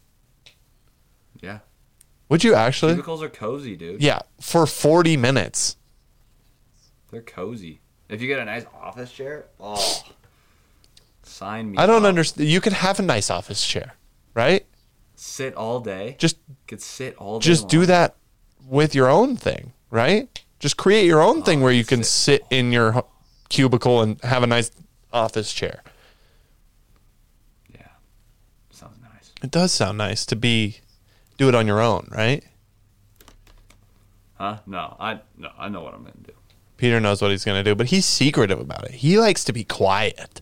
Would you actually? Cubicles are cozy, dude. Yeah, for 40 minutes. They're cozy. If you get a nice office chair, oh, sign me. I don't up. understand. You could have a nice office chair, right? Sit all day. Just could sit all day. just do that with your own thing, right? Just create your own thing oh, where you can sit. sit in your cubicle and have a nice office chair. Yeah. Sounds nice. It does sound nice to be do it on your own, right? Huh? No, I no, I know what I'm gonna do. Peter knows what he's going to do, but he's secretive about it. He likes to be quiet.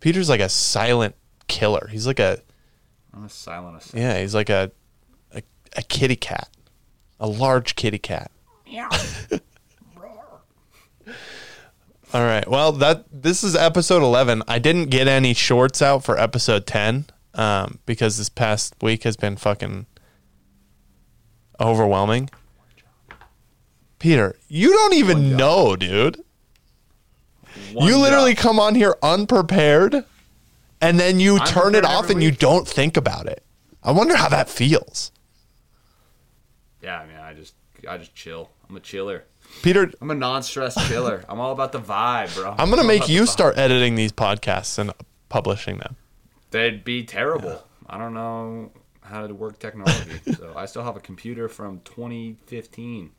Peter's like a silent killer. He's like a I'm a silent assassin. yeah, he's like a a, a kitty cat. A large kitty cat. Yeah. (laughs) All right. Well, that this is episode 11. I didn't get any shorts out for episode 10 um, because this past week has been fucking overwhelming. Peter, you don't even know, dude. One you literally job. come on here unprepared and then you I'm turn it off and you don't think about it. I wonder how that feels. Yeah, I mean, I just I just chill. I'm a chiller. Peter, I'm a non-stress chiller. I'm all about the vibe, bro. I'm going to make you start editing these podcasts and publishing them. They'd be terrible. I don't know how to work technology, (laughs) so I still have a computer from 2015.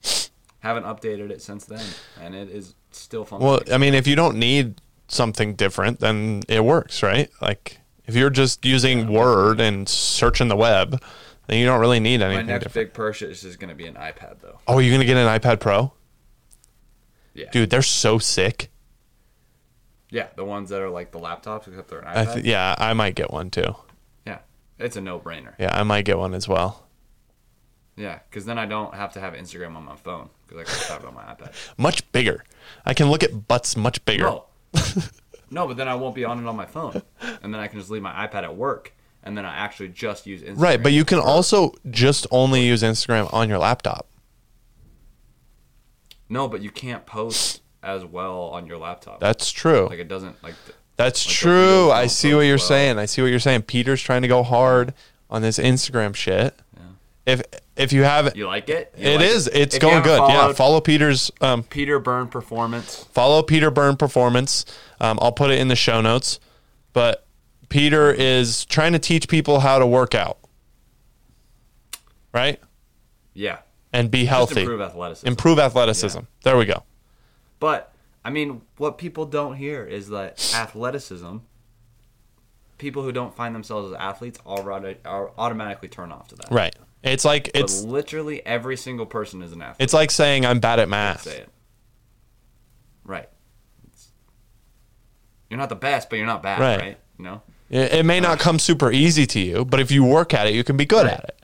Haven't updated it since then, and it is still functioning. Well, I mean, if you don't need something different, then it works, right? Like if you're just using Word and searching the web, then you don't really need anything. My next different. big purchase is going to be an iPad, though. Oh, you're gonna get an iPad Pro, Yeah, dude? They're so sick. Yeah, the ones that are like the laptops, except they're an I iPad. th- yeah, I might get one too. yeah, it's a no-brainer. Yeah, I might get one as well. Yeah, because then I don't have to have Instagram on my phone because I can have it on my iPad. (laughs) Much bigger. I can look at butts much bigger. No, (laughs) no, but then I won't be on it on my phone, and then I can just leave my iPad at work, and then I actually just use Instagram. Right, but you can also just only use Instagram on your laptop. No, but you can't post as well on your laptop. That's true. like it doesn't like. The, That's like true. I see what you're well. saying. I see what you're saying. Peter's trying to go hard on this Instagram shit. If if you have You like it? You it like is it's If going good. Yeah, follow Peter's um Peter Burn performance. follow Peter Burn performance. Um, I'll put it in the show notes. But Peter is trying to teach people how to work out, right? Yeah, And be just healthy, improve athleticism. improve athleticism. There we go. But I mean, what people don't hear is that athleticism. People who don't find themselves as athletes already are automatically turn off to that. Right. It's like But it's literally every single person is an athlete. it's like saying I'm bad at math. say it. Right. It's- you're not the best, but you're not bad, Right. right? You know? It, it may not come super easy to you, but if you work at it, you can be good at it.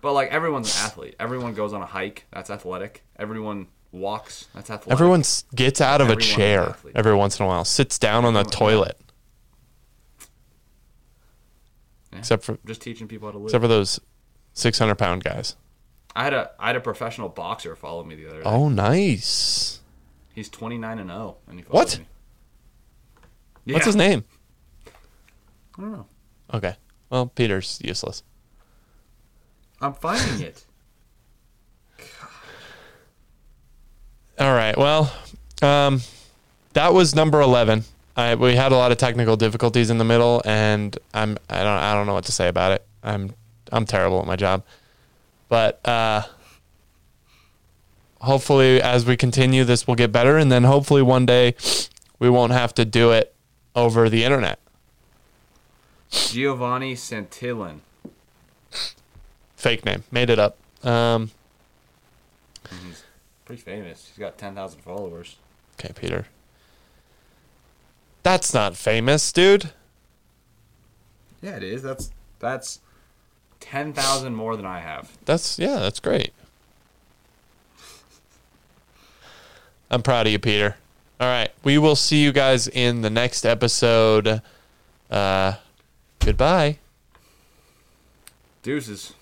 But like everyone's an athlete. Everyone goes on a hike. That's athletic. Everyone walks. That's athletic. Everyone gets out of a chair every once in a while, sits down on the Everyone- toilet. Yeah. Except for just teaching people how to live. except for those six hundred pound guys. I had a I had a professional boxer follow me the other day. Oh, nice. He's 29 and 0 and he What? me. What's his name? I don't know. Okay. Well, Peter's useless. I'm finding it. All right. Well, um, that was number eleven. I, we had a lot of technical difficulties in the middle, and I'm I don't I don't know what to say about it. I'm I'm terrible at my job, but uh, hopefully, as we continue, this will get better, and then hopefully one day we won't have to do it over the internet. Giovanni Santillan. Fake name, made it up. Um, pretty famous. He's got 10,000 followers. okay, Peter. That's not famous, dude. Yeah, it is. That's that's 10,000 more than I have. That's yeah, that's great. I'm proud of you, Peter. All right, we will see you guys in the next episode. Uh, goodbye. Deuces.